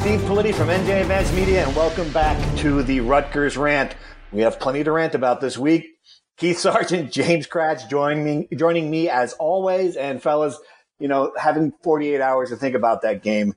Steve Politi from NJ Advanced Media, and welcome back to the Rutgers Rant. We have plenty to rant about this week. Keith Sargeant, James Kratch joining me, joining me as always. And fellas, you know, having 48 hours to think about that game,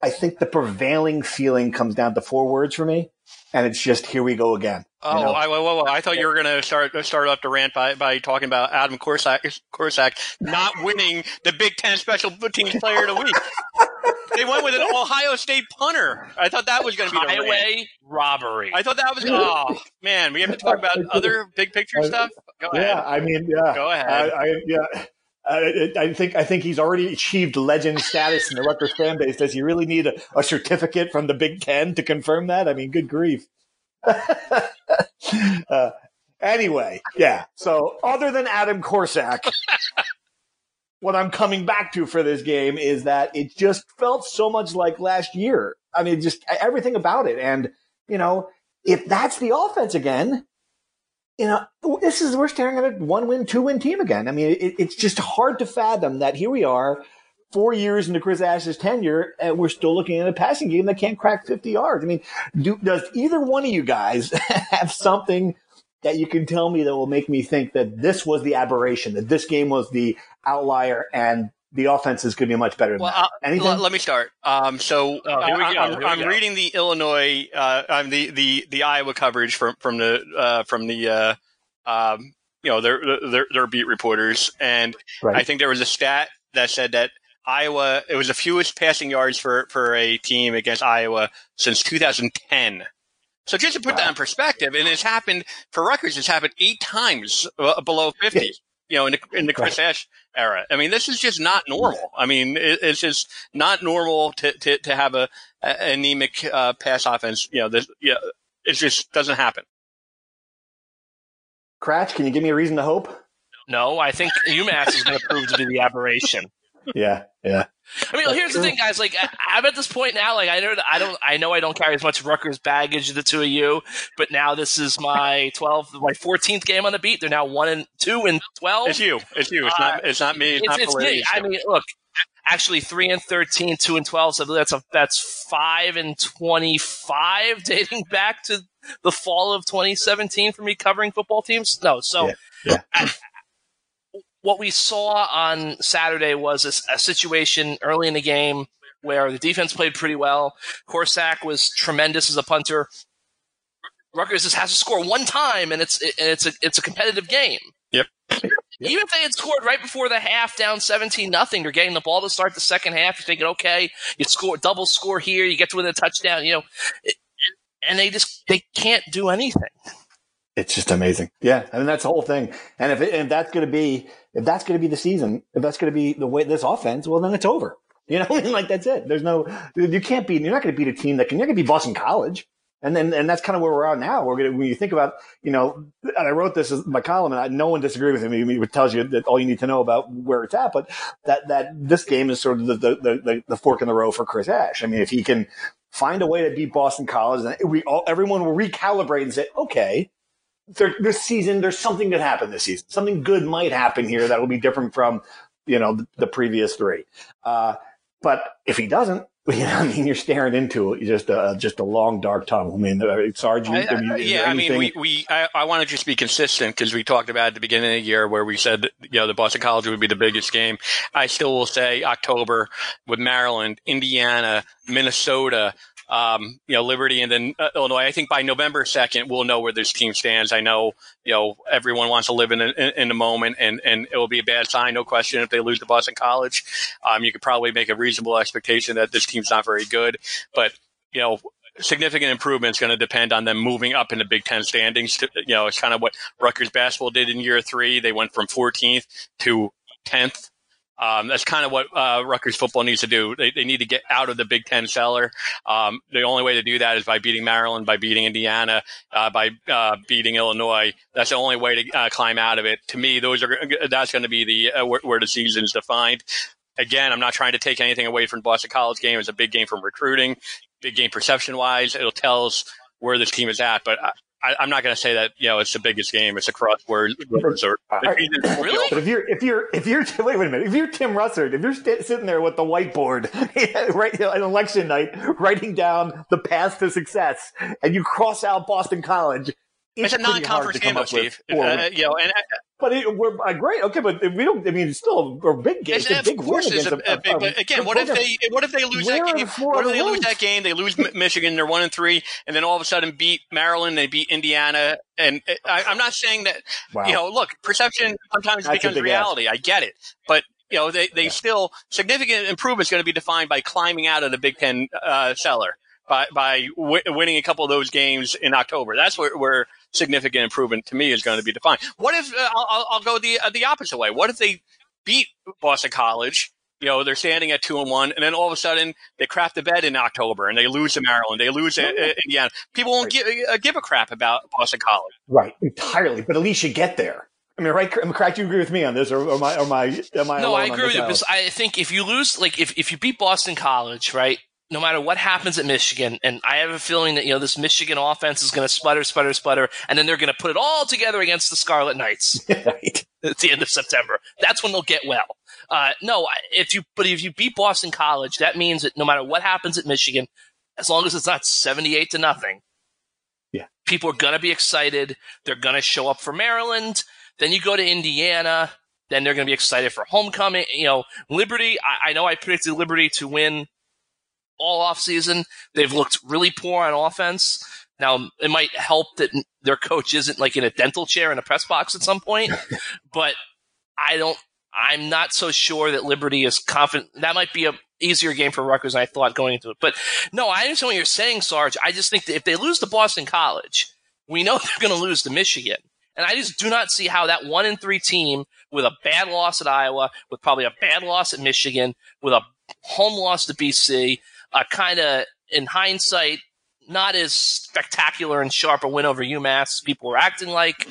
I think the prevailing feeling comes down to four words for me, and it's just here we go again. Oh, you know? I, whoa, whoa, whoa. I thought you were going to start start off the rant by, by talking about Adam Korsak, Korsak not winning the Big Ten Special Teams Player of the Week. they went with an Ohio State punter. I thought that was going to be the highway rant. robbery. I thought that was. Oh man, we have to talk about other big picture stuff. Go ahead. Yeah, I mean, yeah. Go ahead. I, I, yeah. I, I think I think he's already achieved legend status in the Rutgers fan base. Does he really need a, a certificate from the Big Ten to confirm that? I mean, good grief. uh, anyway, yeah. So, other than Adam Korsak, what I'm coming back to for this game is that it just felt so much like last year. I mean, just everything about it. And you know, if that's the offense again, you know, this is we're staring at a one win, two win team again. I mean, it, it's just hard to fathom that here we are, four years into Chris Ash's tenure, and we're still looking at a passing game that can't crack 50 yards. I mean, do, does either one of you guys have something that you can tell me that will make me think that this was the aberration, that this game was the outlier, and the offense is going to be much better than Well, that? uh, Anything? l- let me start. Um, so Oh, here we I- go, I'm, here we I'm go. reading the Illinois, uh, I'm the, the, the Iowa coverage from from the uh, from the uh, um, you know their, their their beat reporters, and right. I think there was a stat that said that Iowa it was the fewest passing yards for for a team against Iowa since 2010. So just to put that in perspective, and it's happened for Rutgers, it's happened eight times uh, below 50. Yeah. You know, in the in the Chris Ash era. I mean, this is just not normal. I mean, it, it's just not normal to to, to have a, a anemic uh, pass offense. You know, this, yeah, it just doesn't happen. Kratch, can you give me a reason to hope? no, I think UMass is going to prove to be the aberration. Yeah, yeah. I mean, here's the thing, guys. Like, I- I'm at this point now. Like, I know, that I don't, I know, I don't carry as much Rutgers baggage as the two of you, but now this is my 12, my 14th game on the beat. They're now one and two and 12. It's you. It's you. It's Uh, not. It's not me. It's, It's, not it's Politi, me. I mean, look, actually, three and 13, two and 12. So that's a that's five and 25, dating back to the fall of 2017 for me covering football teams. No, so Yeah, yeah. I- what we saw on Saturday was a situation early in the game where the defense played pretty well. Korsak was tremendous as a punter. Rutgers just has to score one time, and it's and it's a it's a competitive game. Yep. Even if they had scored right before the half, down seventeen nothing, you're getting the ball to start the second half. You're thinking, okay, you score double score here, you get to win a touchdown, you know, it, and they just they can't do anything. It's just amazing. Yeah, I mean that's the whole thing. And if it, if that's going to be if that's going to be the season, if that's going to be the way this offense, well then it's over. You know, like that's it. There's no you can't beat. You're not going to beat a team that can. You're going to beat Boston College. And then, and that's kind of where we're at now. We're gonna, when you think about, you know, and I wrote this as my column, and I, no one disagreed with me. It tells you that all you need to know about where it's at. But that that this game is sort of the the, the, the fork in the road for Chris Ash. I mean, if he can find a way to beat Boston College, then we all everyone will recalibrate and say, okay, there, this season, there's something that happened this season. Something good might happen here that will be different from, you know, the, the previous three. Uh, but if he doesn't, you know, I mean, you're staring into just a just a long dark tunnel. I mean, uh, Sarge, you, I- mean, I- yeah, I mean, we, we I, I want to just be consistent because we talked about at the beginning of the year where we said, that, you know, the Boston College would be the biggest game. I still will say October with Maryland, Indiana, Minnesota, um, you know, Liberty, and then uh, Illinois. I think by November second, we'll know where this team stands. I know, you know, everyone wants to live in in, in the moment, and and it will be a bad sign, no question, if they lose to Boston College. Um, you could probably make a reasonable expectation that this team's not very good, but you know, significant improvement is going to depend on them moving up in the Big Ten standings. To, you know, it's kind of what Rutgers basketball did in year three. They went from 14th to 10th. Um, that's kind of what uh, Rutgers football needs to do. They, they, need to get out of the Big Ten cellar. Um, the only way to do that is by beating Maryland, by beating Indiana, uh, by uh, beating Illinois. That's the only way to uh, climb out of it. To me, those are that's going to be the uh, where, where the season is defined again, I'm not trying to take anything away from Boston College game. It's a big game from recruiting, big game perception wise. It'll tell us where this team is at. But I, am not going to say that you know it's the biggest game. It's a where Russert. really? But if you're if you're if you're wait, wait a minute, if you're Tim Russert, if you're st- sitting there with the whiteboard right on election night, writing down the path to success, and you cross out Boston College, it's, it's a non-conference game, Steve. Uh, you know, and uh, but it, we're uh, great. Okay, but we don't. I mean, it's still a big game. It's, a big win against a, a, big, but again, what if they what if they lose that game? What if they lose that game? They lose Michigan. They're one and three, and then all of a sudden beat Maryland. They beat Indiana, and uh, I, am not saying that. Wow. You know, look, perception sometimes That's becomes reality. Ask. I get it, but you know, they they yeah. still significant improvement is going to be defined by climbing out of the Big Ten uh, cellar by by w- winning a couple of those games in October. That's where, where significant improvement to me is going to be defined. What if uh, I'll, I'll, go the uh, the opposite way? What if they beat Boston College? You know, they're standing at two and one, and then all of a sudden they crap the bed in October and they lose to Maryland, they lose to uh, Indiana. People won't give, uh, give a crap about Boston College. Right, entirely. But at least you get there. I mean, right, correct. You agree with me on this, or, or am I? Or am I, am I no, I agree with you because I think if you lose, like if, if you beat Boston College, right, no matter what happens at Michigan, and I have a feeling that you know this Michigan offense is going to sputter, sputter, sputter, and then they're going to put it all together against the Scarlet Knights right. at the end of September. That's when they'll get well. Uh, no, if you but if you beat Boston College, that means that no matter what happens at Michigan, as long as it's not seventy-eight to nothing, yeah, people are going to be excited. They're going to show up for Maryland. Then you go to Indiana. Then they're going to be excited for homecoming. You know, Liberty. I, I know I predicted Liberty to win all off season. They've looked really poor on offense. Now it might help that their coach isn't like in a dental chair in a press box at some point, but I don't. I'm not so sure that Liberty is confident. That might be a easier game for Rutgers than I thought going into it. But no, I understand what you're saying, Sarge. I just think that if they lose to Boston College, we know they're going to lose to Michigan. And I just do not see how that one in three team with a bad loss at Iowa, with probably a bad loss at Michigan, with a home loss to BC, uh, kind of in hindsight, not as spectacular and sharp a win over UMass as people were acting like.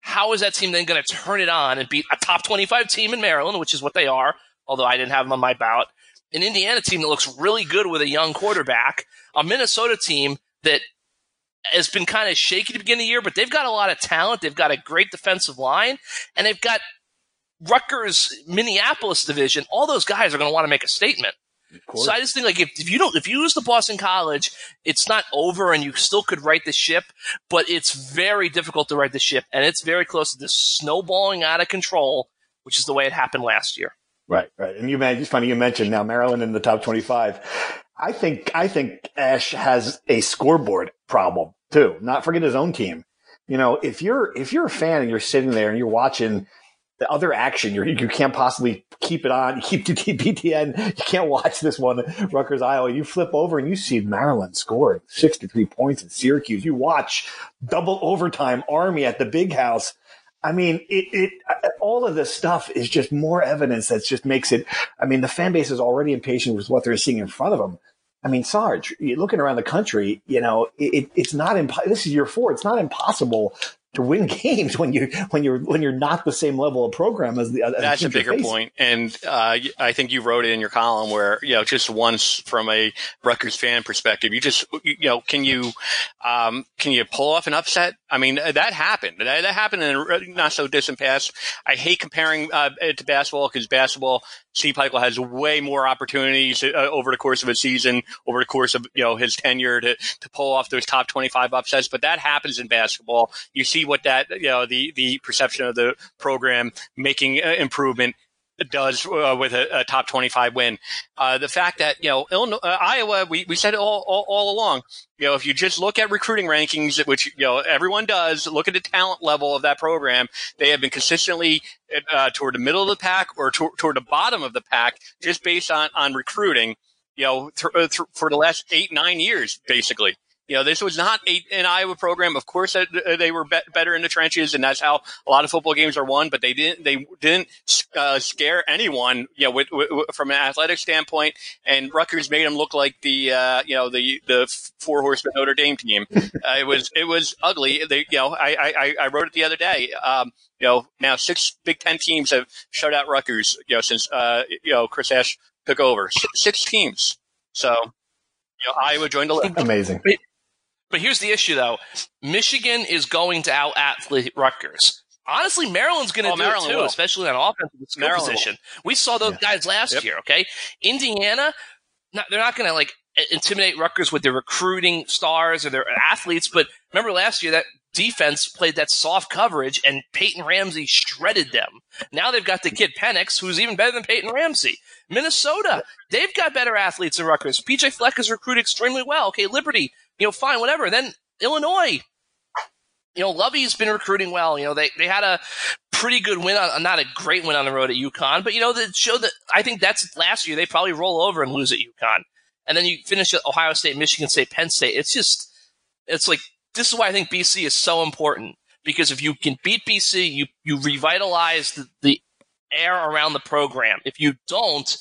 How is that team then going to turn it on and beat a top 25 team in Maryland, which is what they are, although I didn't have them on my bout? An Indiana team that looks really good with a young quarterback, a Minnesota team that has been kind of shaky to begin the year, but they've got a lot of talent. They've got a great defensive line, and they've got Rutgers, Minneapolis division. All those guys are going to want to make a statement. So I just think like if, if you don't if you lose to Boston College, it's not over and you still could right the ship, but it's very difficult to right the ship and it's very close to this snowballing out of control, which is the way it happened last year. Right, right. And you man, it's funny you mentioned now Maryland in the top twenty five. I think I think Ash has a scoreboard problem too. Not forget his own team. You know, if you're if you're a fan and you're sitting there and you're watching the other action, you're, you can't possibly keep it on. You keep BTN. You can't watch this one, Rutgers, Iowa. You flip over and you see Maryland scoring 63 points in Syracuse. You watch double overtime Army at the big house. I mean, it, it, uh, all of this stuff is just more evidence that just makes it. I mean, the fan base is already impatient with what they're seeing in front of them. I mean, Sarge, you looking around the country, you know, it, it's not This is year four. It's not impossible to win games when you when you're when you're not the same level of program as the other. That's a bigger point, and uh, I think you wrote it in your column where you know just once from a Rutgers fan perspective, you just you know can you um, can you pull off an upset? I mean that happened. That, happened in a not so distant past. I hate comparing uh, it to basketball because basketball Steve Pikiell has way more opportunities uh, over the course of a season, over the course of you know his tenure to to pull off those top twenty five upsets. But that happens in basketball. You see what that you know the the perception of the program making uh, improvement does uh, with a, a, top 25 win. Uh, the fact that, you know, Illinois, uh, Iowa, we, we said all, all, all, along, you know, if you just look at recruiting rankings, which, you know, everyone does, look at the talent level of that program, they have been consistently uh, toward the middle of the pack or to, toward the bottom of the pack just based on, on recruiting you know, th- uh, th- for the last eight, nine years, basically. You know, this was not a, an Iowa program. Of course, uh, they were be- better in the trenches, and that's how a lot of football games are won. But they didn't. They didn't uh, scare anyone. You know, with, with, from an athletic standpoint. And Rutgers made them look like the uh, you know the the four horsemen Notre Dame team. Uh, it was it was ugly. They you know I I, I wrote it the other day. Um, you know, now six Big Ten teams have shut out Rutgers. You know, since uh, you know Chris Ash took over. Six teams. So you know, Iowa joined the list. Amazing. But here's the issue, though. Michigan is going to out athlete Rutgers. Honestly, Maryland's going to Oh, do Maryland it too, will. especially on offensive skill Maryland will. position. We saw those guys last Yep. year. Okay, Indiana, not, they're not going to like intimidate Rutgers with their recruiting stars or their athletes. But remember last year that defense played that soft coverage, and Peyton Ramsey shredded them. Now they've got the kid Penix, who's even better than Peyton Ramsey. Minnesota, they've got better athletes than Rutgers. PJ Fleck has recruited extremely well. Okay, Liberty, you know, fine, whatever. Then Illinois, you know, Lovie's been recruiting well. You know, they, they had a pretty good win on, not a great win on the road at UConn, but you know, that showed that I think that's last year. They probably roll over and lose at UConn. And then you finish at Ohio State, Michigan State, Penn State. It's just, it's like, this is why I think BC is so important because if you can beat BC, you, you revitalize the, the air around the program. If you don't,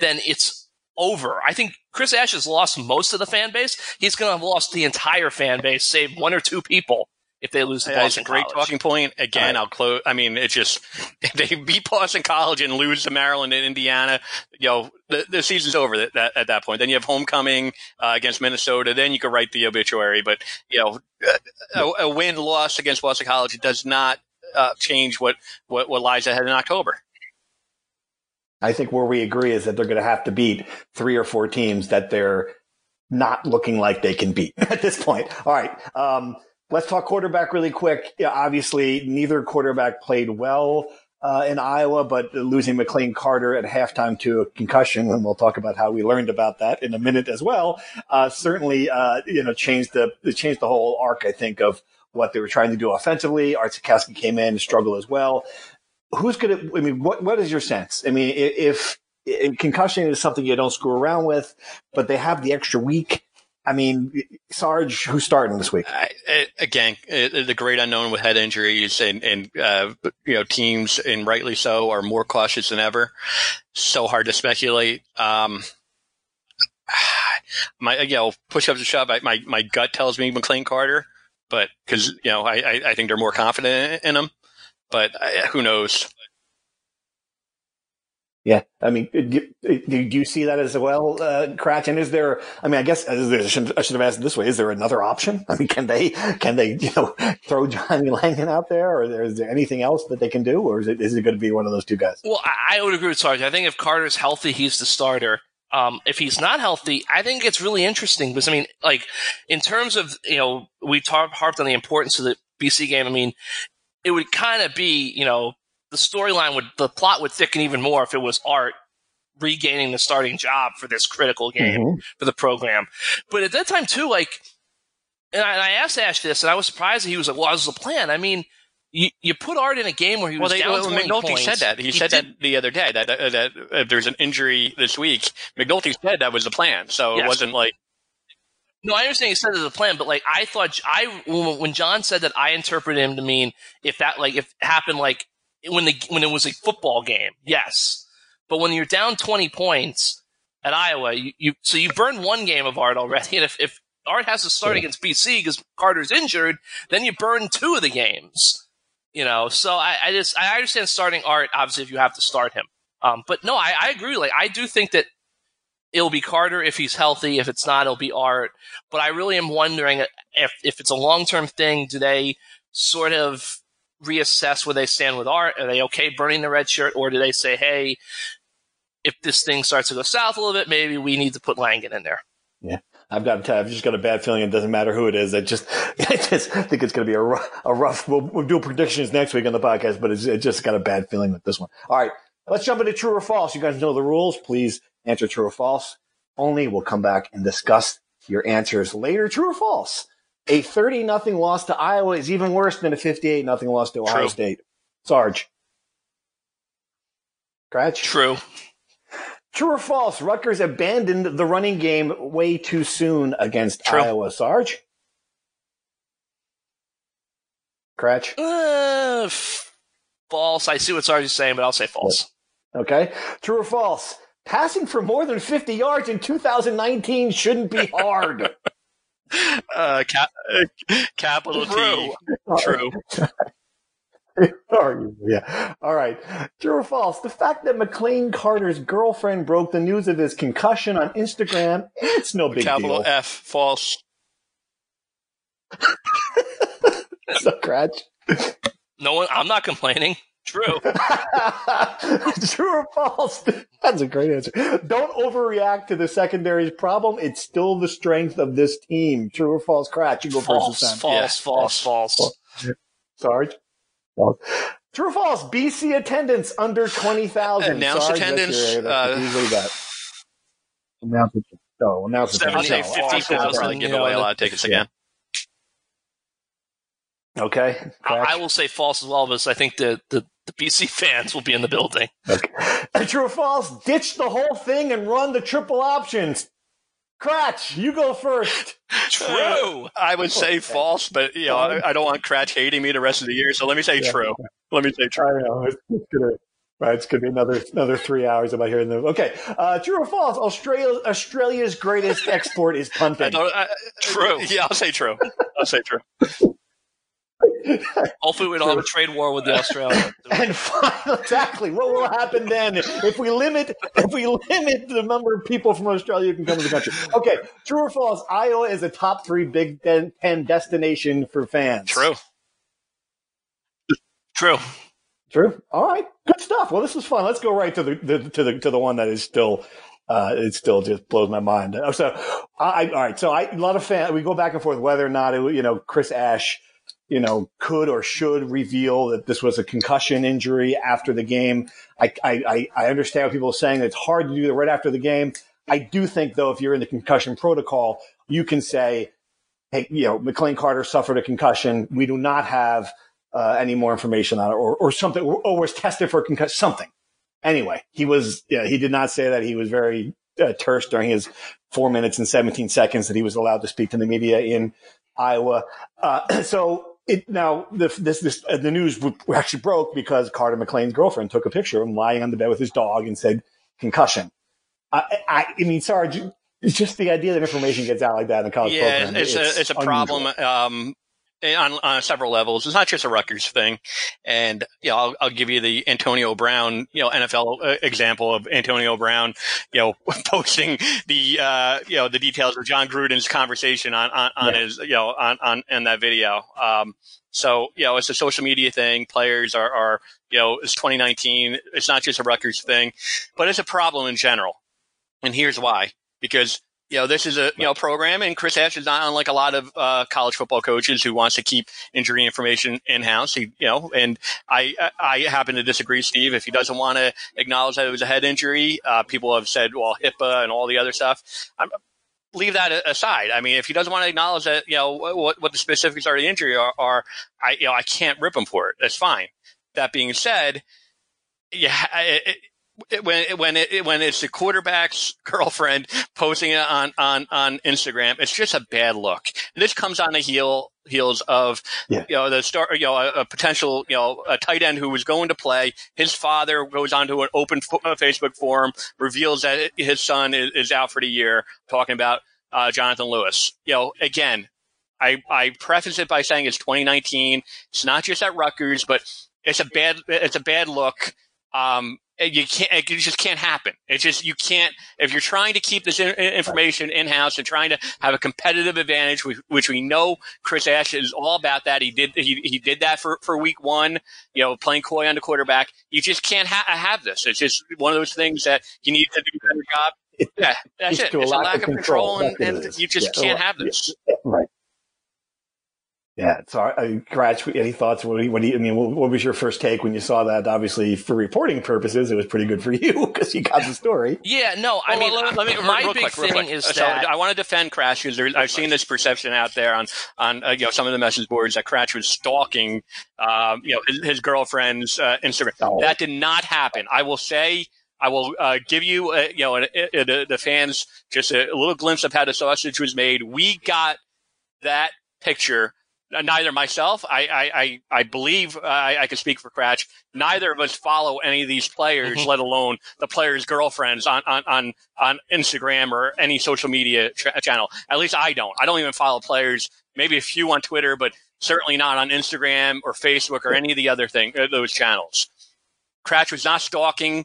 then it's over. I think Chris Ash has lost most of the fan base. He's going to have lost the entire fan base, save one or two people if they lose to Yeah, it's a Boston great College. talking point. Again, I'll close. I mean, it's just if they beat Boston College and lose to Maryland and Indiana. You know, the, the season's over at that, at that point. Then you have homecoming uh, against Minnesota. Then you can write the obituary. But you know, a, a win loss against Boston College does not uh, change what, what what lies ahead in October. I think where we agree is that they're going to have to beat three or four teams that they're not looking like they can beat at this point. All right. Um, let's talk quarterback really quick. Yeah, obviously, neither quarterback played well uh, in Iowa, but losing McLane Carter at halftime to a concussion, and we'll talk about how we learned about that in a minute as well, uh, certainly uh, you know changed the changed the whole arc. I think of what they were trying to do offensively. Art came in, and struggled as well who's going to, I mean, what, what is your sense? I mean, if, concussion is something you don't screw around with, but they have the extra week. I mean, Sarge, who's starting this week? I, again, the great unknown with head injuries and, and uh, you know teams, and rightly so, are more cautious than ever. So hard to speculate. Um, my you know push ups to shove. I, my my gut tells me McLane Carter, but because you know I, I I think they're more confident in him. But uh, who knows? Yeah. I mean, do, do you see that as well, uh, Kratch? And is there, I mean, I guess I should, I should have asked this way. Is there another option? I mean, can they, can they, you know, throw Johnny Langan out there or is there anything else that they can do? Or is it, is it going to be one of those two guys? Well, I, I would agree with Sarge. I think if Carter's healthy, he's the starter. Um, if he's not healthy, I think it's really interesting because I mean, like in terms of you know, we talked harped on the importance of the BC game. I mean, it would kind of be you know the storyline would the plot would thicken even more if it was Art regaining the starting job for this critical game Mhm. for the program. But at that time too, like, and I, and I asked Ash this, and I was surprised that he was like, "Well, this was a plan." I mean. You, you put Art in a game where he Well, was they, down well, 20 McNulty points. said that. He, said did- that the other day that uh, that if there's an injury this week, McNulty said that was the plan. So Yes. it wasn't like No, I understand he said it as a plan, but like I thought, I when John said that, I interpreted him to mean if that like if it happened like when the when it was a football game, yes. But when you're down twenty points at Iowa, you, you so you burned one game of Art already, and if, if Art has to start Sure. against BC because Carter's injured, then you burn two of the games. You know, so I, I just I understand starting Art obviously if you have to start him. Um, but no, I, I agree. Like I do think that it'll be Carter if he's healthy. If it's not, it'll be Art. But I really am wondering if if it's a long term thing, do they sort of reassess where they stand with Art? Are they okay burning the red shirt, or do they say, hey, if this thing starts to go south a little bit, maybe we need to put Langan in there? Yeah. I've got, I've just got a bad feeling. It doesn't matter who it is. I just, I just think it's going to be a rough, a rough. We'll, we'll do predictions next week on the podcast, but it's, it just got a bad feeling with this one. All right, let's jump into true or false. You guys know the rules. Please answer true or false. Only we'll come back and discuss your answers later. True or false? A thirty nothing loss to Iowa is even worse than a fifty-eight nothing loss to Ohio True. State. Sarge, Kratch, True. True or false? Rutgers abandoned the running game way too soon against True. Iowa. Sarge? Kratch? Uh, false. I see what Sarge is saying, but I'll say false. Okay. True or false? Passing for more than 50 yards in 2019 shouldn't be hard. Uh, cap- uh, capital T. True. Are you? Yeah. All right. True or false? The fact that McLane Carter's girlfriend broke the news of his concussion on Instagram, it's no big Capital deal. Capital F. False. So, Kratch. No one. I'm not complaining. True. True or false? That's a great answer. Don't overreact to the secondary's problem. It's still the strength of this team. True or false? Kratch. You go false. first this time. False. False. False. Sarge? False. True or false? BC attendance under 20,000. Announced Sarge, that's attendance, your- that's uh, usually that. Announce it. No, announce it. I would No, 50 also will probably you give away a lot of tickets yeah. again. Okay. I, I will say false as well, because I think the, the the BC fans will be in the building. Okay. True or false? Ditch the whole thing and run the triple options. Kratch, you go first. True. I would say false, but you know, I, I don't want Kratch hating me the rest of the year, so let me say Yeah. true. Let me say true. I know it's, it's gonna. Right, it's gonna be another another three hours about hearing them. Okay, uh, true or false? Australia Australia's greatest export is I punting. don't, I, True. Yeah, I'll say true. I'll say true. Hopefully, we don't have a trade war with the Australians. And final, exactly, what will happen then if we limit if we limit the number of people from Australia who can come to the country? Okay, true or false? Iowa is a top three Big Ten destination for fans. True. True. True. All right. Good stuff. Well, this was fun. Let's go right to the, the to the to the one that is still uh, it still just blows my mind. So, I, all right. So, I, a lot of fan. We go back and forth whether or not it, you know Chris Ash, you know, could or should reveal that this was a concussion injury after the game. I I, I- understand what people are saying. It's hard to do that right after the game. I do think though, if you're in the concussion protocol, you can say, hey, you know, McLane Carter suffered a concussion. We do not have uh, any more information on it, or, or something, or, or was tested for concussion, something. Anyway, he was, yeah, he did not say that. He was very uh, terse during his four minutes and 17 seconds that he was allowed to speak to the media in Iowa. Uh, so it now the, this this uh, the news actually broke because Carter McLane's girlfriend took a picture of him lying on the bed with his dog and said concussion. I, I, I mean, Sarge, it's just the idea that information gets out like that in the college Yeah, program. it's, a it's a problem um, on on several levels. It's not just a Rutgers thing, and you know, I'll, I'll give you the Antonio Brown, you know, NFL uh, example of Antonio Brown, you know, posting the uh, you know the details of Jon Gruden's conversation on on, on Yeah. his you know on on in that video. Um, so you know, it's a social media thing. Players are are you know, it's 2019. It's not just a Rutgers thing, but it's a problem in general. And here's why: because you know, this is a you know program, and Chris Ash is not unlike a lot of uh, college football coaches who wants to keep injury information in house. He, you know, and I I happen to disagree, Steve. If he doesn't want to acknowledge that it was a head injury, uh, people have said, well, HIPAA and all the other stuff. I'm, leave that aside. I mean, if he doesn't want to acknowledge that, you know, what what the specifics are of the injury are, are I you know I can't rip him for it. That's fine. That being said, yeah. It, it, it- when when it when it's the quarterback's girlfriend posting it on on on Instagram, it's just a bad look. This comes on the heel heels of Yeah. you know the start you know a, a potential you know a tight end who was going to play. His father goes onto an open fo- Facebook forum, reveals that his son is, is out for the year, talking about uh, Jonathan Lewis. You know, again, I I preface it by saying it's 2019. It's not just at Rutgers, but it's a bad it's a bad look. Um, and you can't it just can't happen. It's just you can't if you're trying to keep this in, information in house and trying to have a competitive advantage, which, which we know Chris Ash is all about that. He did he, he did that for, for week one. You know, playing coy on the quarterback. You just can't ha- have this. It's just one of those things that you need to do a better job. Yeah, that's it. It's a lack of control, control. and, That's what it and you just Yeah. can't have this. Right. Yeah. Sorry, uh, Kratch, any thoughts? What, do what do you, I mean, what, what was your first take when you saw that? Obviously, for reporting purposes, it was pretty good for you because you got the story. Yeah, no, I Well, mean, let, let me, my big quick, thing is So that I want to defend Kratch because I've seen this perception out there on on uh, you know some of the message boards that Kratch was stalking um, you know his, his girlfriend's uh, Instagram. Oh. That did not happen. I will say. I will uh, give you, a, you know, a, a, the, the fans just a, little glimpse of how the sausage was made. We got that picture. Neither myself, I, I, I, I believe I, I can speak for Kratch. Neither of us follow any of these players, mm-hmm. let alone the players' girlfriends on, on, on, on Instagram or any social media ch- channel. At least I don't. I don't even follow players. Maybe a few on Twitter, but certainly not on Instagram or Facebook or any of the other thing uh, those channels. Kratch was not stalking.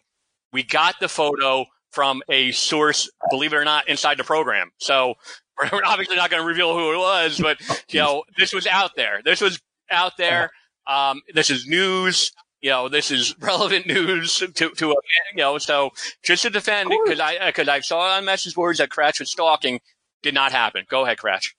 We got the photo from a source, believe it or not, inside the program. So we're obviously not going to reveal who it was, but you know, this was out there. This was out there. Um, this is news. You know, this is relevant news to, to a, you know, so just to defend cause I, cause I saw on message boards that Kratch was stalking did not happen. Go ahead, Kratch.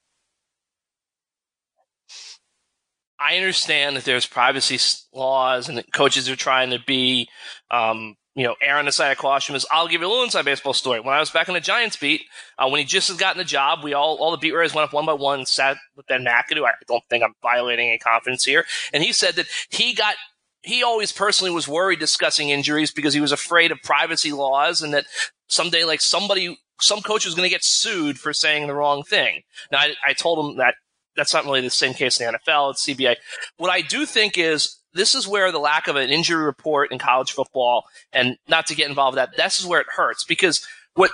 I understand that there's privacy laws and that coaches are trying to be, um, you know, err on the side of caution. Is I'll give you a little inside baseball story. When I was back in the Giants beat, uh, when he just has gotten the job, we all all the beat writers went up one by one, and sat with Ben McAdoo. I don't think I'm violating any confidence here, and he said that he got he always personally was worried discussing injuries because he was afraid of privacy laws and that someday like somebody some coach was going to get sued for saying the wrong thing. Now I, I told him that that's not really the same case in the NFL. It's CBA. What I do think is this is where the lack of an injury report in college football, and not to get involved with that, this is where it hurts because what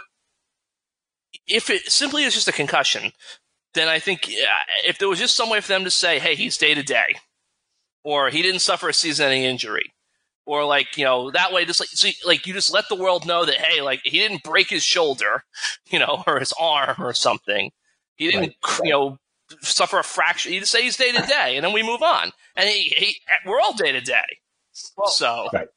if it simply is just a concussion, then I think if there was just some way for them to say, hey, he's day to day, or he didn't suffer a season-ending injury, or like you know that way, just like so, like you just let the world know that hey, like he didn't break his shoulder, you know, or his arm or something. He didn't, right. you know, suffer a fracture. You just say he's day to day, and then we move on. And he, he we're all day to day. So right.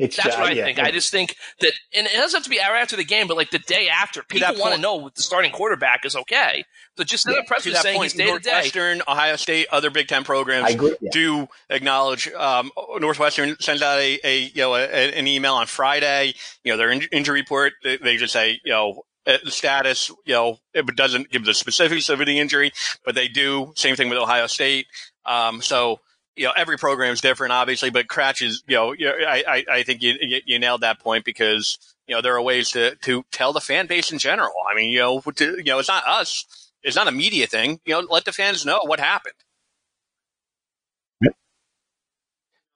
It's, that's uh, what I yeah, think. Yeah. I just think that, and it doesn't have to be hour after the game, but like the day after, people want to know the starting quarterback is okay. So just yeah, the press is saying point, he's day to day. Northwestern, Ohio State, other Big Ten programs do acknowledge. Um, Northwestern sends out a, a you know a, an email on Friday. You know their injury report. They, they just say you know uh, the status, you know, it doesn't give the specifics of the injury, but they do. Same thing with Ohio State. Um, so, you know, every program is different, obviously, but Kratch is, you know, I, I, think you, you nailed that point because, you know, there are ways to, to tell the fan base in general. I mean, you know, to, you know, it's not us. It's not a media thing. You know, let the fans know what happened.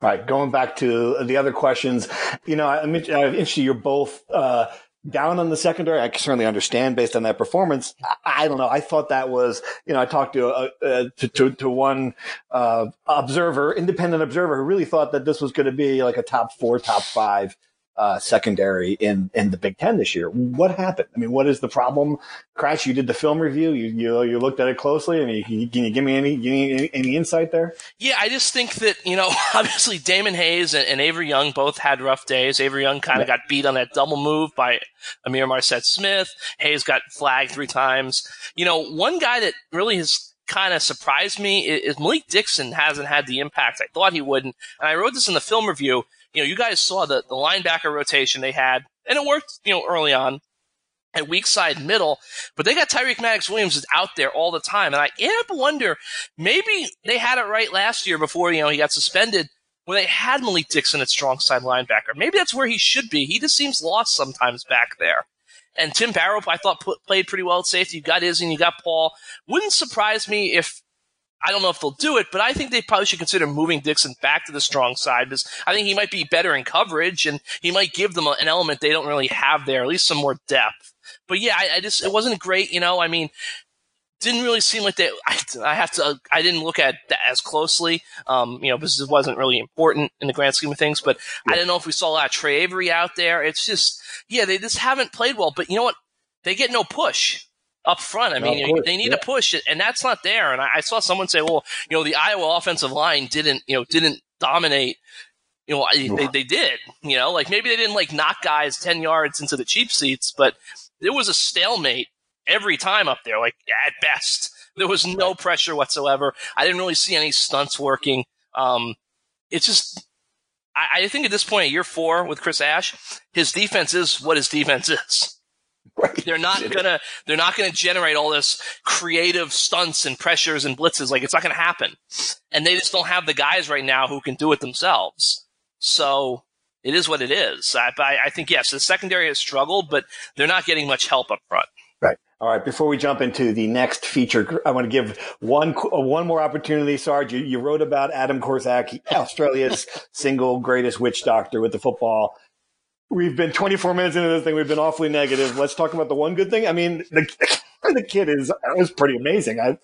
Right, going back to the other questions, you know, I'm interested. You're both uh, down on the secondary. I certainly understand based on that performance. I, I don't know. I thought that was, you know, I talked to, uh, uh, to, to, to, one, uh, observer, independent observer who really thought that this was going to be like a top four, top five uh, secondary in, in the Big Ten this year. What happened? I mean, what is the problem? Kratch, you did the film review. You, you, you looked at it closely and you, can you give me any, any, any insight there? Yeah, I just think that, you know, obviously Damon Hayes and, and Avery Young both had rough days. Avery Young kind of yeah. got beat on that double move by Ihmir Marsette-Smith. Hayes got flagged three times. You know, one guy that really has kind of surprised me is Malik Dixon hasn't had the impact I thought he would. And I wrote this in the film review you know, you guys saw the, the linebacker rotation they had, and it worked, you know, early on at weak side middle, but they got Tyreek Maddox Williams out there all the time. And I to wonder, maybe they had it right last year before, you know, he got suspended where they had Malik Dixon at strong side linebacker. Maybe that's where he should be. He just seems lost sometimes back there. And Tim Barrow, I thought played pretty well at safety. You got Izzy and you got Paul. Wouldn't surprise me if I don't know if they'll do it, but I think they probably should consider moving Dixon back to the strong side because I think he might be better in coverage and he might give them an element they don't really have there, at least some more depth. But yeah, I, I just it wasn't great. You know, I mean, didn't really seem like they. I, I have to. I didn't look at that as closely, um, you know, because it wasn't really important in the grand scheme of things. But yeah. I didn't know if we saw a lot of Tre Avery out there. It's just, yeah, they just haven't played well. But you know what? They get no push up front. I mean, course, they need yeah. to push it, and that's not there. And I, I, saw someone say, "Well, you know, the Iowa offensive line didn't, you know, didn't dominate." You know, they, they did. You know, like maybe they didn't like knock guys ten yards into the cheap seats, but there was a stalemate every time up there. Like at best, there was no pressure whatsoever. I didn't really see any stunts working. Um, it's just I, I, think at this point, year four with Chris Ash, his defense is what his defense is. Right. They're not gonna they're not gonna generate all this creative stunts and pressures and blitzes. Like it's not gonna happen. And they just don't have the guys right now who can do it themselves. So it is what it is. I, I think yes, the secondary has struggled, but they're not getting much help up front. Right. All right. Before we jump into the next feature, I want to give one one more opportunity. Sarge, you, you wrote about Adam Korsak, Australia's single greatest witch doctor with the football. We've been 24 minutes into this thing. We've been awfully negative. Let's talk about the one good thing. I mean, the, the kid is was pretty amazing. I,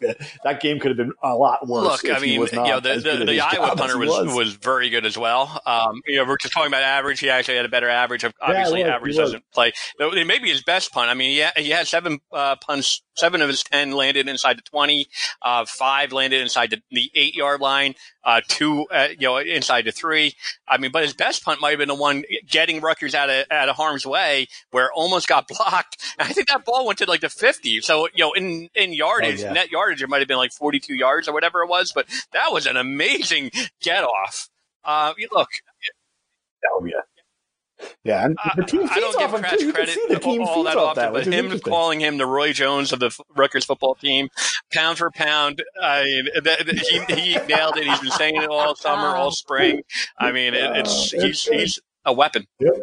that game could have been a lot worse. Look, I mean, you know, the, the, the Iowa punter was, was, was very good as well. Um, you know, we're just talking about average. He actually had a better average. Obviously, yeah, average doesn't play. It may be his best punt. I mean, yeah, he, he had seven uh, punts. Seven of his ten landed inside the twenty. Uh, five landed inside the, the eight yard line. Uh, two, uh, you know, inside the three. I mean, but his best punt might have been the one getting Rutgers out of out of harm's way, where almost got blocked. And I think that ball went to like the fifty. So you know, in in yardage, oh, yeah. net yardage, it might have been like forty two yards or whatever it was. But that was an amazing get off. Uh, look. Oh yeah. Yeah, and the team feeds I don't give Kratch credit the team all that often, that, but him calling him the Roy Jones of the Rutgers football team, pound for pound, I mean, he, he nailed it. He's been saying it all summer, all spring. I mean, it, it's he's he's a weapon. Yep.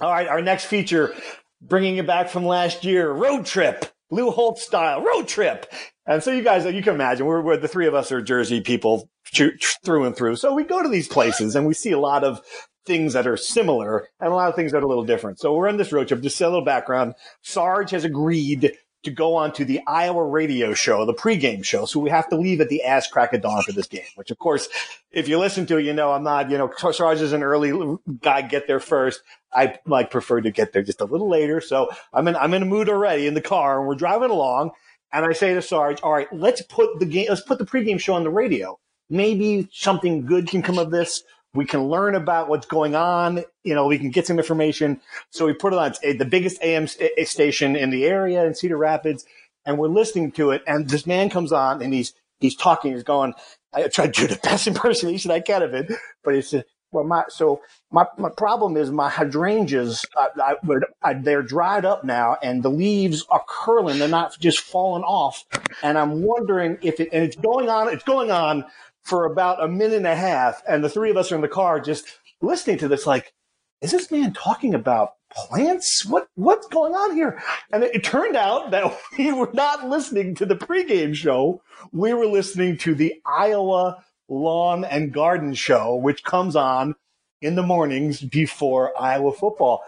All right, our next feature bringing it back from last year, road trip, Lou Holtz style road trip. And so you guys, you can imagine, we're, we're the three of us are Jersey people through and through. So we go to these places and we see a lot of things that are similar and a lot of things that are a little different. So we're on this road trip. Just a little background. Sarge has agreed to go on to the Iowa radio show, the pregame show. So we have to leave at the ass crack of dawn for this game, which of course, if you listen to it, you know, I'm not, you know, Sarge is an early guy, get there first. I like prefer to get there just a little later. So I'm in, I'm in a mood already in the car and we're driving along. And I say to Sarge, all right, let's put the game, let's put the pregame show on the radio. Maybe something good can come of this. We can learn about what's going on. You know, we can get some information. So we put it on it's the biggest AM st- eh, eh, station in the area in Cedar Rapids, and we're listening to it. And this man comes on and he's he's talking. He's going. I tried to do the best impersonation I can of it, but he said, "Well, my so my my problem is my hydrangeas. Uh, I, I, I, they're dried up now, and the leaves are curling. They're not just falling off. And I'm wondering if it and it's going on. It's going on." For about a minute and a half, and the three of us are in the car just listening to this, like, is this man talking about plants? What what's going on here? And it, it, turned out that we were not listening to the pregame show. We were listening to the Iowa Lawn and Garden Show, which comes on in the mornings before Iowa football.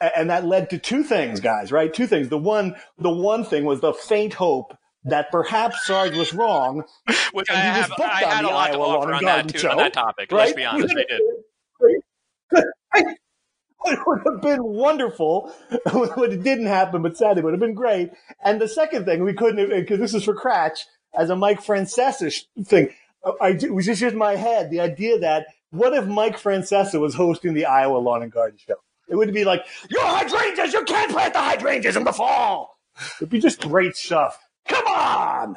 And that led to two things, guys, right? Two things. The one, the one thing was the faint hope that perhaps Sarge was wrong. Which I, have, I had a lot Iowa to and Garden too, show, on that topic. Right? Let's be honest, I did. it would have been wonderful when it didn't happen, but sadly, it would have been great. And the second thing, we couldn't, because this is for Kratch, as a Mike Francesa thing, uh, I, it was just in my head, the idea that what if Mike Francesa was hosting the Iowa Lawn and Garden Show? It would be like, your hydrangeas, you can't plant the hydrangeas in the fall. It'd be just great stuff. Come on.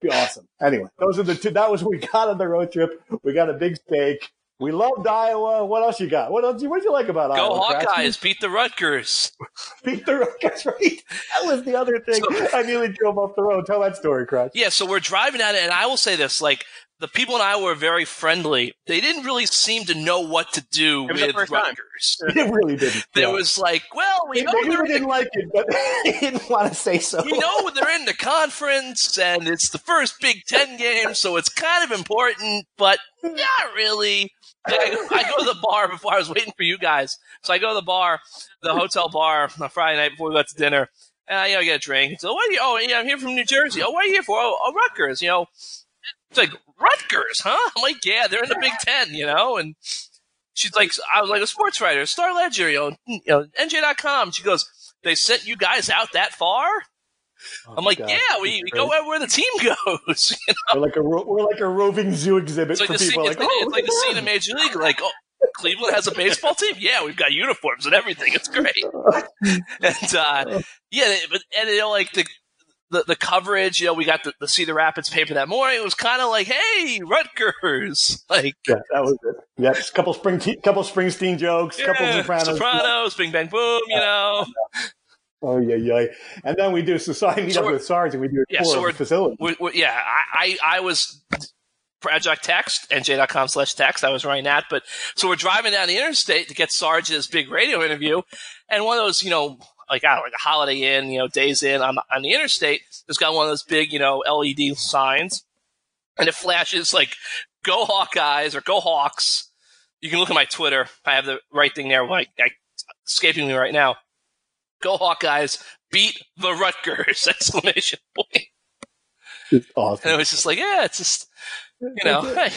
Be awesome. Anyway, those are the two. That was what we got on the road trip. We got a big steak. We loved Iowa. What else you got? What else? What did you like about Go Iowa? Go Hawkeyes! Beat the Rutgers. beat the Rutgers! Right. That was the other thing. So, I nearly drove off the road. Tell that story, Kratch. Yeah. So we're driving at it, and I will say this: like the people in Iowa were very friendly. They didn't really seem to know what to do with Rutgers. They really didn't. There yeah. was like, well, we know they didn't the, like it, but they didn't want to say so. You know, they're in the conference, and it's the first Big Ten game, so it's kind of important, but not really. I go, I go to the bar before I was waiting for you guys. So I go to the bar, the hotel bar, on Friday night before we went to dinner. And I, you know, get a drink. So what are you? Oh, yeah, I'm here from New Jersey. Oh, what are you here for? Oh, oh Rutgers. You know, it's like Rutgers, huh? I'm like, yeah, they're in the Big Ten, you know. And she's like, I was like a sports writer, Star Ledger, you know, you know NJ.com. She goes, they sent you guys out that far. Oh, I'm like, God. yeah, we, we go where the team goes. You know? We're like a ro- we're like a roving zoo exhibit for people. Scene, like, it's, oh, it's like the scene in Major League. Like, oh, Cleveland has a baseball team. Yeah, we've got uniforms and everything. It's great. and uh, yeah, but and you know, like the the, the coverage, you know, we got the, the Cedar Rapids paper that morning. It was kind of like, hey, Rutgers, like yeah, that was it. Yeah, a couple spring, couple Springsteen jokes, yeah, couple Sopranos, Sopranos, Bing Bang Boom, you know. Oh yeah, yeah. And then we do so. I meet so up with Sarge and we do a yeah, tour so of the facility. We're, we're, yeah, I, I, I was Project Text, nj.com slash text. I was writing that. But so we're driving down the interstate to get Sarge's big radio interview. And one of those, you know, like, I don't know, like a Holiday Inn, you know, Days Inn on, on the interstate It's got one of those big, you know, LED signs. And it flashes like, go Hawkeyes or go Hawks. You can look at my Twitter. I have the right thing there. Like, I, escaping me right now. Go Hawkeyes, beat the Rutgers! Exclamation point. It's awesome. And it was just like, yeah, it's just, you know, hey.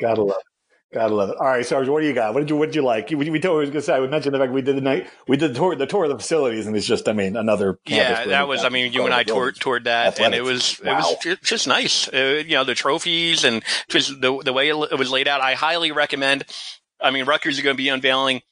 Gotta love it. Gotta love it. All right, Sarge, what do you got? What did you What did you like? We, we told, I was gonna say we mentioned the fact we did the night we did the tour the tour of the facilities, and it's just I mean another yeah that was I mean you and I toured toured that, Athletics. and it was wow. it was just nice. Uh, you know the trophies and just the the way it was laid out. I highly recommend. I mean Rutgers are going to be unveiling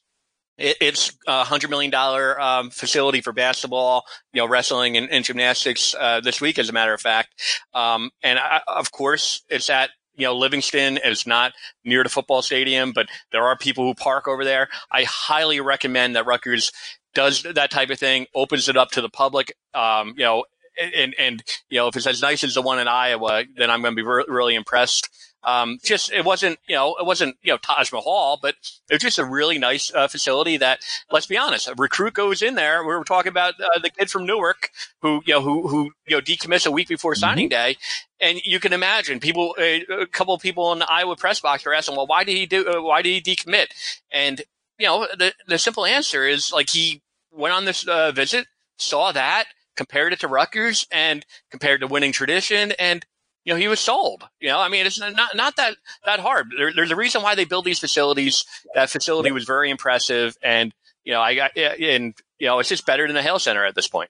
it's a hundred million dollar um, facility for basketball, you know, wrestling and, and gymnastics uh, this week, as a matter of fact. Um, and I, of course, it's at you know Livingston. is not near the football stadium, but there are people who park over there. I highly recommend that Rutgers does that type of thing, opens it up to the public. Um, you know, and and you know, if it's as nice as the one in Iowa, then I'm going to be re- really impressed. Um, just it wasn't you know it wasn't you know Taj Mahal, but it was just a really nice uh, facility that let's be honest, a recruit goes in there. We were talking about uh, the kid from Newark who you know who who you know decommits a week before mm-hmm. signing day, and you can imagine people a, a couple of people in the Iowa press box are asking, well, why did he do uh, why did he decommit? And you know the the simple answer is like he went on this uh, visit, saw that, compared it to Rutgers, and compared to winning tradition, and you know, he was sold. You know, I mean, it's not not that that hard. There, there's a reason why they build these facilities. That facility was very impressive, and you know, I got and you know, it's just better than the Hale Center at this point.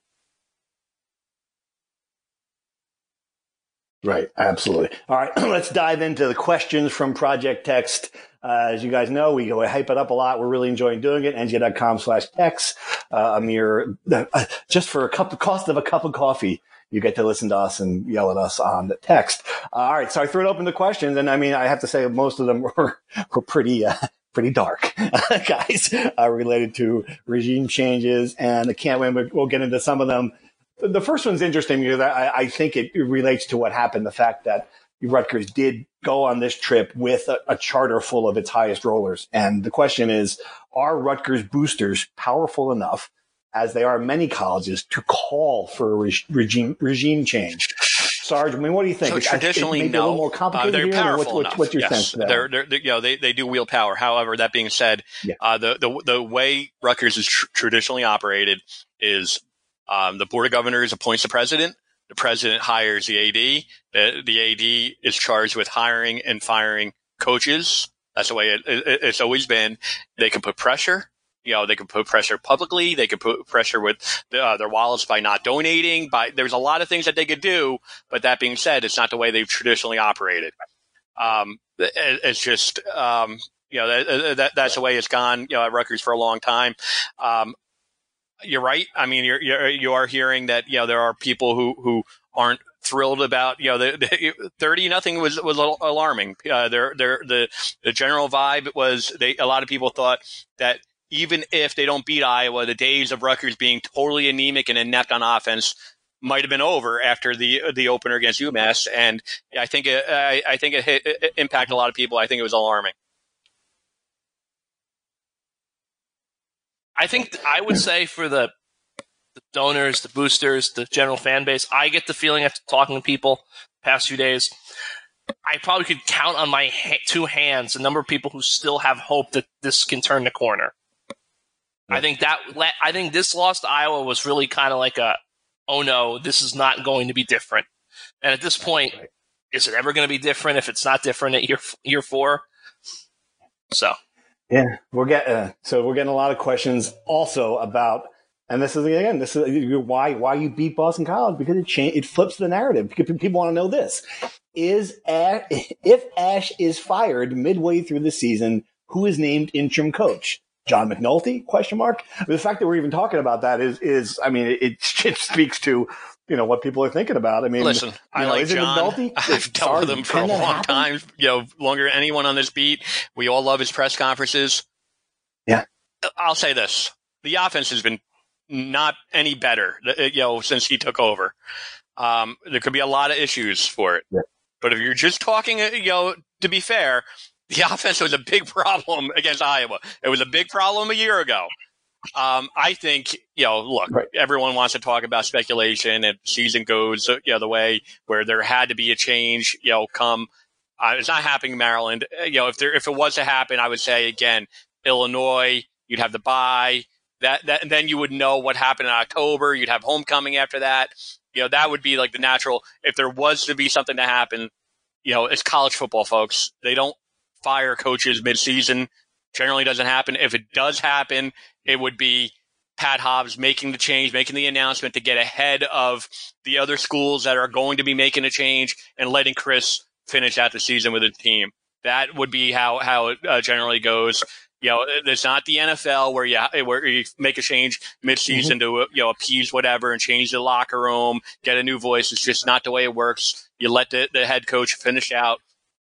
Right, absolutely. All right, let's dive into the questions from Project Text. Uh, as you guys know, we go hype it up a lot. We're really enjoying doing it. NJ.com slash text. Uh, Amir, uh, just for a cup, the cost of a cup of coffee, you get to listen to us and yell at us on the text. Uh, all right. So I threw it open to questions. And I mean, I have to say most of them were, were pretty, uh, pretty dark, guys, uh, related to regime changes. And I can't wait. We'll get into some of them. The first one's interesting because I, I think it relates to what happened. The fact that Rutgers did go on this trip with a, a, charter full of its highest rollers. And the question is, are Rutgers boosters powerful enough as they are many colleges, to call for a re- regime regime change. Sarge, I mean, what do you think? So traditionally, no. A little more complicated uh, they're here, powerful what, enough. what's your yes. sense? They're, they're, they're, you know, they, they do wield power. However, that being said, yeah. uh, the, the the way Rutgers is tr- traditionally operated is um, the board of governors appoints the president. The president hires the AD. The, the AD is charged with hiring and firing coaches. That's the way it, it, it's always been. They can put pressure you know, they can put pressure publicly. They can put pressure with uh, their wallets by not donating. By there's a lot of things that they could do. But that being said, it's not the way they've traditionally operated. Um, it, it's just, um, you know, that, that, that's the way it's gone, you know, at Rutgers for a long time. Um, you're right. I mean, you're, you're, you are hearing that, you know, there are people who, who aren't thrilled about, you know, the, the 30 nothing was, was alarming. Uh, their, their, the, the general vibe was they, a lot of people thought that even if they don't beat Iowa, the days of Rutgers being totally anemic and inept on offense might have been over after the the opener against UMass, and I think it, I, I think it, hit, it impacted a lot of people. I think it was alarming. I think I would say for the, the donors, the boosters, the general fan base, I get the feeling after talking to people past few days, I probably could count on my ha- two hands the number of people who still have hope that this can turn the corner. I think that I think this loss to Iowa was really kind of like a, oh no, this is not going to be different. And at this point, is it ever going to be different if it's not different at year year four? So, yeah, we're getting uh, so we're getting a lot of questions also about, and this is again, this is why why you beat Boston College because it change it flips the narrative. because People want to know this: is Ash, if Ash is fired midway through the season, who is named interim coach? John McNulty? Question mark. The fact that we're even talking about that is is I mean it, it speaks to you know what people are thinking about. I mean, listen, I know, like John. McNulty? I've dealt with him for a long happen? time. You know, longer than anyone on this beat. We all love his press conferences. Yeah, I'll say this: the offense has been not any better. Uh, you know, since he took over. Um, there could be a lot of issues for it. Yeah. But if you're just talking, uh, you know, to be fair, the offense was a big problem against Iowa. It was a big problem a year ago. Um, I think, you know, look, right. everyone wants to talk about speculation and season goes, you know, the way where there had to be a change, you know, come. Uh, it's not happening in Maryland. Uh, you know, if there, if it was to happen, I would say again, Illinois, you'd have the bye. That, that, and then you would know what happened in October. You'd have homecoming after that. You know, that would be like the natural. If there was to be something to happen, you know, it's college football, folks. They don't fire coaches midseason. Generally doesn't happen. If it does happen, it would be Pat Hobbs making the change, making the announcement to get ahead of the other schools that are going to be making a change and letting Chris finish out the season with a team. That would be how how it uh, generally goes. You know, it's not the NFL where you where you make a change midseason mm-hmm. to you know appease whatever and change the locker room, get a new voice. It's just not the way it works. You let the, the head coach finish out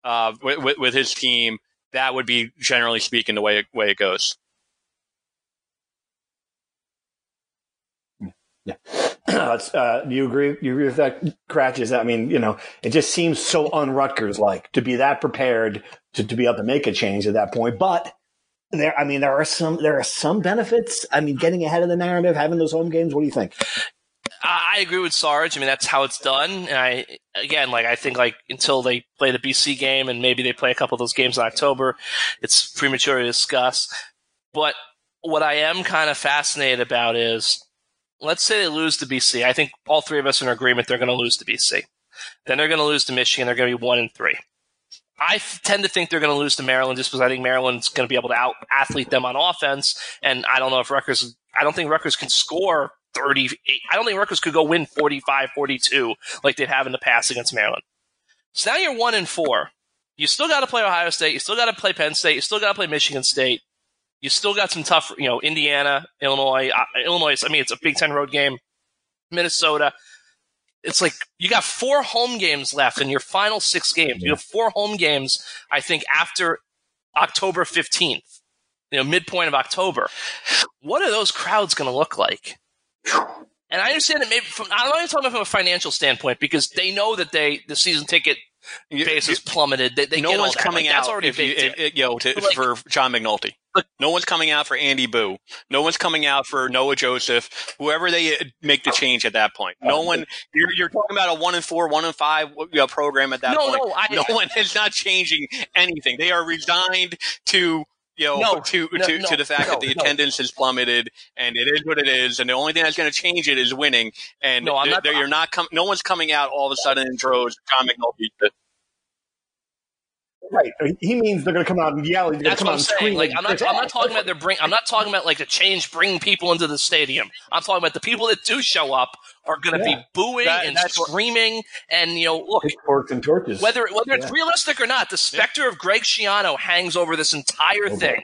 uh, with, with his team. That would be generally speaking the way way it goes. Yeah. uh, do you agree? You agree with that, Kratches? I mean, you know, it just seems so un Rutgers like to be that prepared to, to be able to make a change at that point. But there, I mean, there are some there are some benefits. I mean, getting ahead of the narrative, having those home games. What do you think? I agree with Sarge. I mean, that's how it's done. And I, again, like I think, like until they play the BC game and maybe they play a couple of those games in October, it's premature to discuss. But what I am kind of fascinated about is, let's say they lose to BC. I think all three of us are in agreement they're going to lose to BC. Then they're going to lose to Michigan. They're going to be one and three. I tend to think they're going to lose to Maryland just because I think Maryland's going to be able to out athlete them on offense. And I don't know if Rutgers, I don't think Rutgers can score 38. I don't think Rutgers could go win 45 42 like they'd have in the past against Maryland. So now you're one and four. You still got to play Ohio State. You still got to play Penn State. You still got to play Michigan State. You still got some tough, you know, Indiana, Illinois. Uh, Illinois, I mean, it's a Big Ten road game. Minnesota it's like you got four home games left in your final six games. You have four home games, I think, after October 15th, you know, midpoint of October. What are those crowds going to look like? And I understand that maybe from, I'm not even talking about from a financial standpoint because they know that they, the season ticket base has plummeted. They, they no one's coming like, out. That's already if you, if, you know, to, like, for John McNulty. no one's coming out for Andy Buh. No one's coming out for Noah Joseph. Whoever they uh, make the change at that point. No one. You're, you're talking about a one and four, one and five you know, program at that no, point. No, I, no one is not changing anything. They are resigned to you know, no, to no, to, no, to the fact that the attendance has plummeted and it is what it is, and the only thing that's going to change it is winning. And no, I'm not, you're not com- no one's coming out all of a sudden in droves. John McNulty Right. He means they're going to come out and yell. They're That's come what I'm saying. Like, I'm not, I'm not talking about their bring. I'm not talking about like the change bringing people into the stadium. I'm talking about the people that do show up are going to yeah. be booing that, and screaming. And you know, look, pitchforks and torches. Whether whether yeah. it's realistic or not, the specter yeah. of Greg Schiano hangs over this entire oh, okay. thing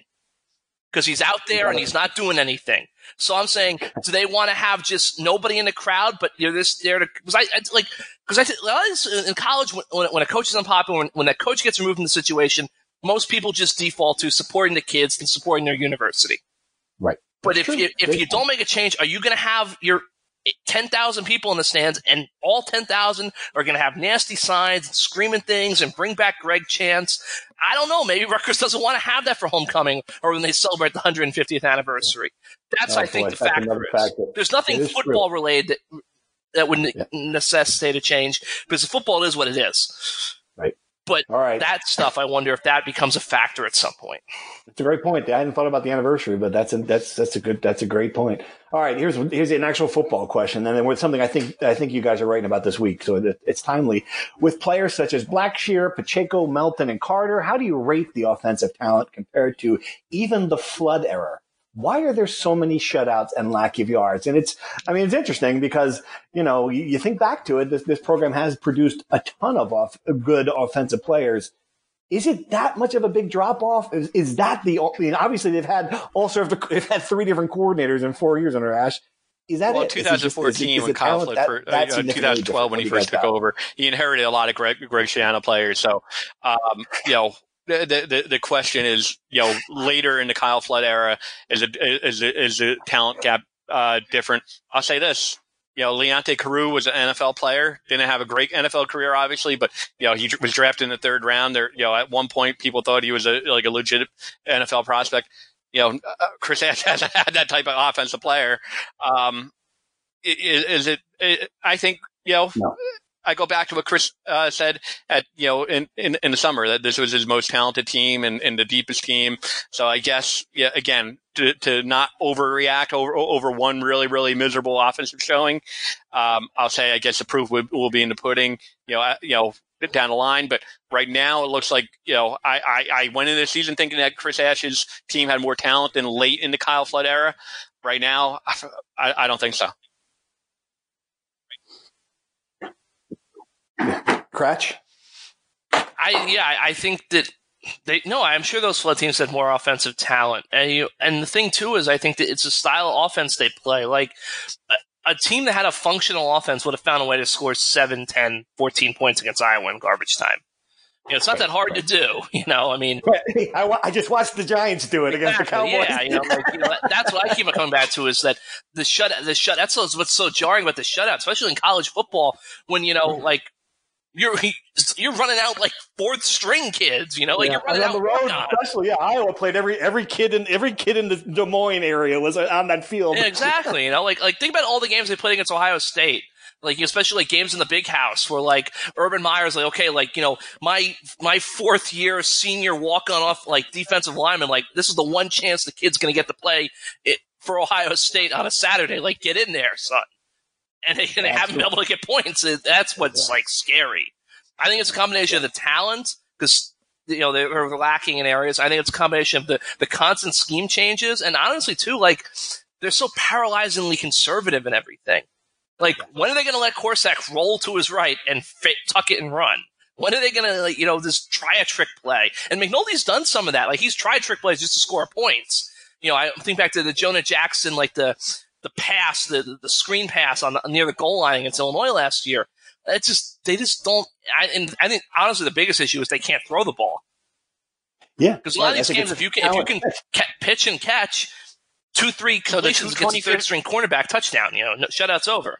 because he's out there and he's not doing anything. So I'm saying, do they want to have just nobody in the crowd, but you're this there to? Because I, I like because I th- in college when, when a coach is unpopular, when, when that coach gets removed from the situation, most people just default to supporting the kids and supporting their university. Right. But if you, if you don't make a change, are you going to have your 10,000 people in the stands and all 10,000 are going to have nasty signs and screaming things and bring back Greg Schiano. I don't know. Maybe Rutgers doesn't want to have that for homecoming or when they celebrate the 150th anniversary. That's, oh, I think, boy, the factor, factor There's nothing football true. related that, that would yeah. necessitate a change because football is what it is. But All right. that stuff, I wonder if that becomes a factor at some point. It's a great point. I hadn't thought about the anniversary, but that's a, that's that's a good that's a great point. All right, here's here's an actual football question, and then with something I think I think you guys are writing about this week, so it, it's timely. With players such as Blackshear, Pacheco, Melton, and Carter, how do you rate the offensive talent compared to even the Flood era? Why are there so many shutouts and lack of yards? And it's, I mean, it's interesting because, you know, you, you think back to it, this, this program has produced a ton of off, good offensive players. Is it that much of a big drop off? Is, is that the, I mean, obviously they've had all sorts of, they've had three different coordinators in four years under Ash. Is that well, it? 2014 just, when Kyle Flood, for, uh, 2012 when he first took over, he inherited a lot of Greg, Greg Schiano players. So, um, you know, the, the, the question is, you know, later in the Kyle Flood era, is it is it, is the talent gap uh, different? I'll say this: you know, Leonte Carroo was an NFL player. Didn't have a great NFL career, obviously, but you know, he was drafted in the third round. There, you know, at one point, people thought he was a like a legit NFL prospect. You know, uh, Chris hasn't had that type of offensive player. Um, is, is it, it? I think you know. No. I go back to what Chris uh, said at you know in, in, in the summer that this was his most talented team and, and the deepest team. So I guess yeah, again to, to not overreact over over one really really miserable offensive showing. Um, I'll say I guess the proof will, will be in the pudding. You know you know down the line, but right now it looks like you know I, I, I went into the season thinking that Chris Ash's team had more talent than late in the Kyle Flood era. Right now, I, I don't think so. Kratch? I yeah, I think that they no, I'm sure those Flood teams had more offensive talent, and you and the thing too is I think that it's a style of offense they play. Like a, a team that had a functional offense would have found a way to score 7, 10, 14 points against Iowa in garbage time. You know, it's not that hard to do. You know, I mean, I, I just watched the Giants do it against exactly, the Cowboys. Yeah, you know, like, you know, that's what I keep coming back to is that the shut, the shut. That's what's so jarring about the shutout, especially in college football, when you know, like you're you're running out like fourth string kids, you know, like yeah. you're running on the road, especially. Yeah, Iowa played every every kid in every kid in the Des Moines area was on that field. Yeah, exactly. you know, like like think about all the games they played against Ohio State. Like especially like games in the big house where like Urban Meyer's like, okay, like, you know, my my fourth year senior walk on off like defensive lineman, like this is the one chance the kid's gonna get to play it for Ohio State on a Saturday. Like get in there, son. And they, and they haven't been able to get points. That's what's yeah. like scary. I think it's a combination of the talent because you know they're lacking in areas. I think it's a combination of the the constant scheme changes, and honestly too, like they're so paralyzingly conservative in everything. Like, when are they going to let Korsak roll to his right and fit, tuck it and run? When are they going to, like, you know, just try a trick play? And McNulty's done some of that. Like, he's tried trick plays just to score points. You know, I think back to the Jonah Jackson, like the the pass, the the screen pass on the, near the goal line against Illinois last year. It's just they just don't. I, and I think honestly, the biggest issue is they can't throw the ball. Yeah, because a lot of these games, if you can, if you can pitch and catch two, three completions so against a third string cornerback touchdown, you know, shutouts over.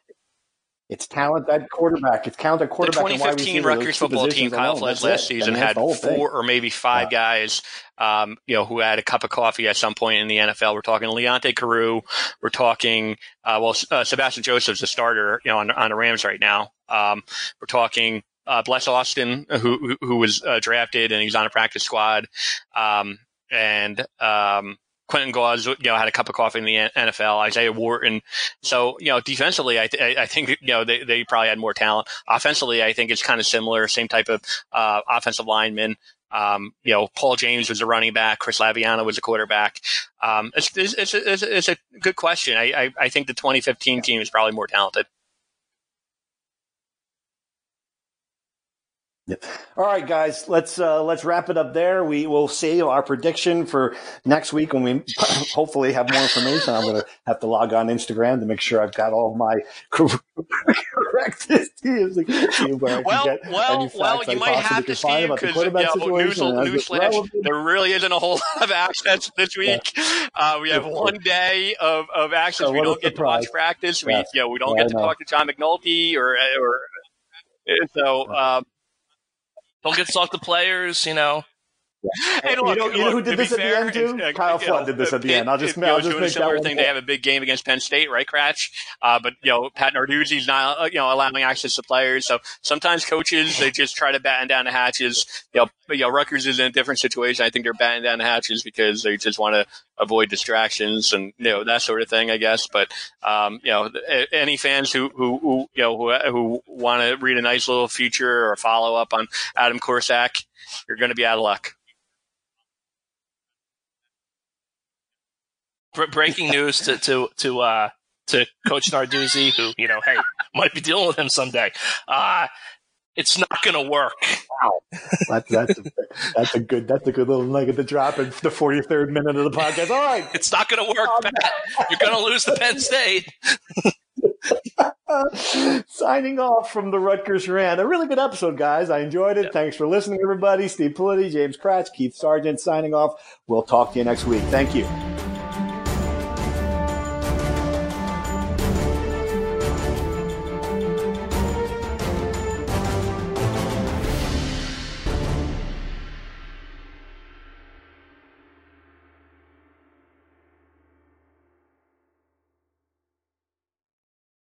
It's talent at quarterback. It's talent at quarterback. The 2015 Rutgers football team, Kyle Flood last season had four thing. or maybe five guys, um, you know, who had a cup of coffee at some point in the NFL. We're talking Leonte Carroo. We're talking, uh, well, uh, Sebastian Joseph's a starter, you know, on, on the Rams right now. Um, we're talking uh, Bless Austin, who who, who was uh, drafted and he's on a practice squad, um, and um, Quentin Gause, you know, had a cup of coffee in the NFL. Isaiah Wharton. So, you know, defensively, I, th- I think, you know, they, they probably had more talent. Offensively, I think it's kind of similar, same type of uh, offensive lineman. Um, you know, Paul James was a running back. Chris Laviano was a quarterback. Um, it's, it's, it's, a, it's, a, good question. I, I, I think the 2015 team is probably more talented. Yep. All right, guys, let's uh, let's wrap it up there. We will see our prediction for next week when we hopefully have more information. I'm going to have to log on Instagram to make sure I've got all my correct teams. well, well, well, you might have to see because you know, news, news flash, there really isn't a whole lot of access this week. Yeah. Uh, we have one day of, of access. So we don't get surprise. to watch practice. We you know we don't yeah, get to talk to John McNulty or or so. Um, don't get to talk to players, you know. Yeah. Hey, look, you know, you know who did this at fair, the end too? Uh, Kyle Flood did this at the Pitt, end. I'll just, I'll just make a similar thing. They have a big game against Penn State, right, Kratch? Uh, but you know, Pat Narduzzi's not, uh, you know, allowing access to players. So sometimes coaches they just try to batten down the hatches. You know, but, you know, Rutgers is in a different situation. I think they're batting down the hatches because they just want to avoid distractions and you know that sort of thing, I guess. But um, you know, any fans who who, who you know who, who want to read a nice little feature or follow up on Adam Korsak, you're going to be out of luck. breaking news to to to uh, to Coach Narduzzi, who you know, hey, might be dealing with him someday. Uh, it's not going to work. Wow, that's that's a, that's a good that's a good little nugget to drop in the forty third minute of the podcast. All right, it's not going to work. Pat. You're going to lose the Penn State. Signing off from the Rutgers Rant. A really good episode, guys. I enjoyed it. Thanks for listening, everybody. Steve Politi, James Kratch, Keith Sargeant signing off. We'll talk to you next week. Thank you.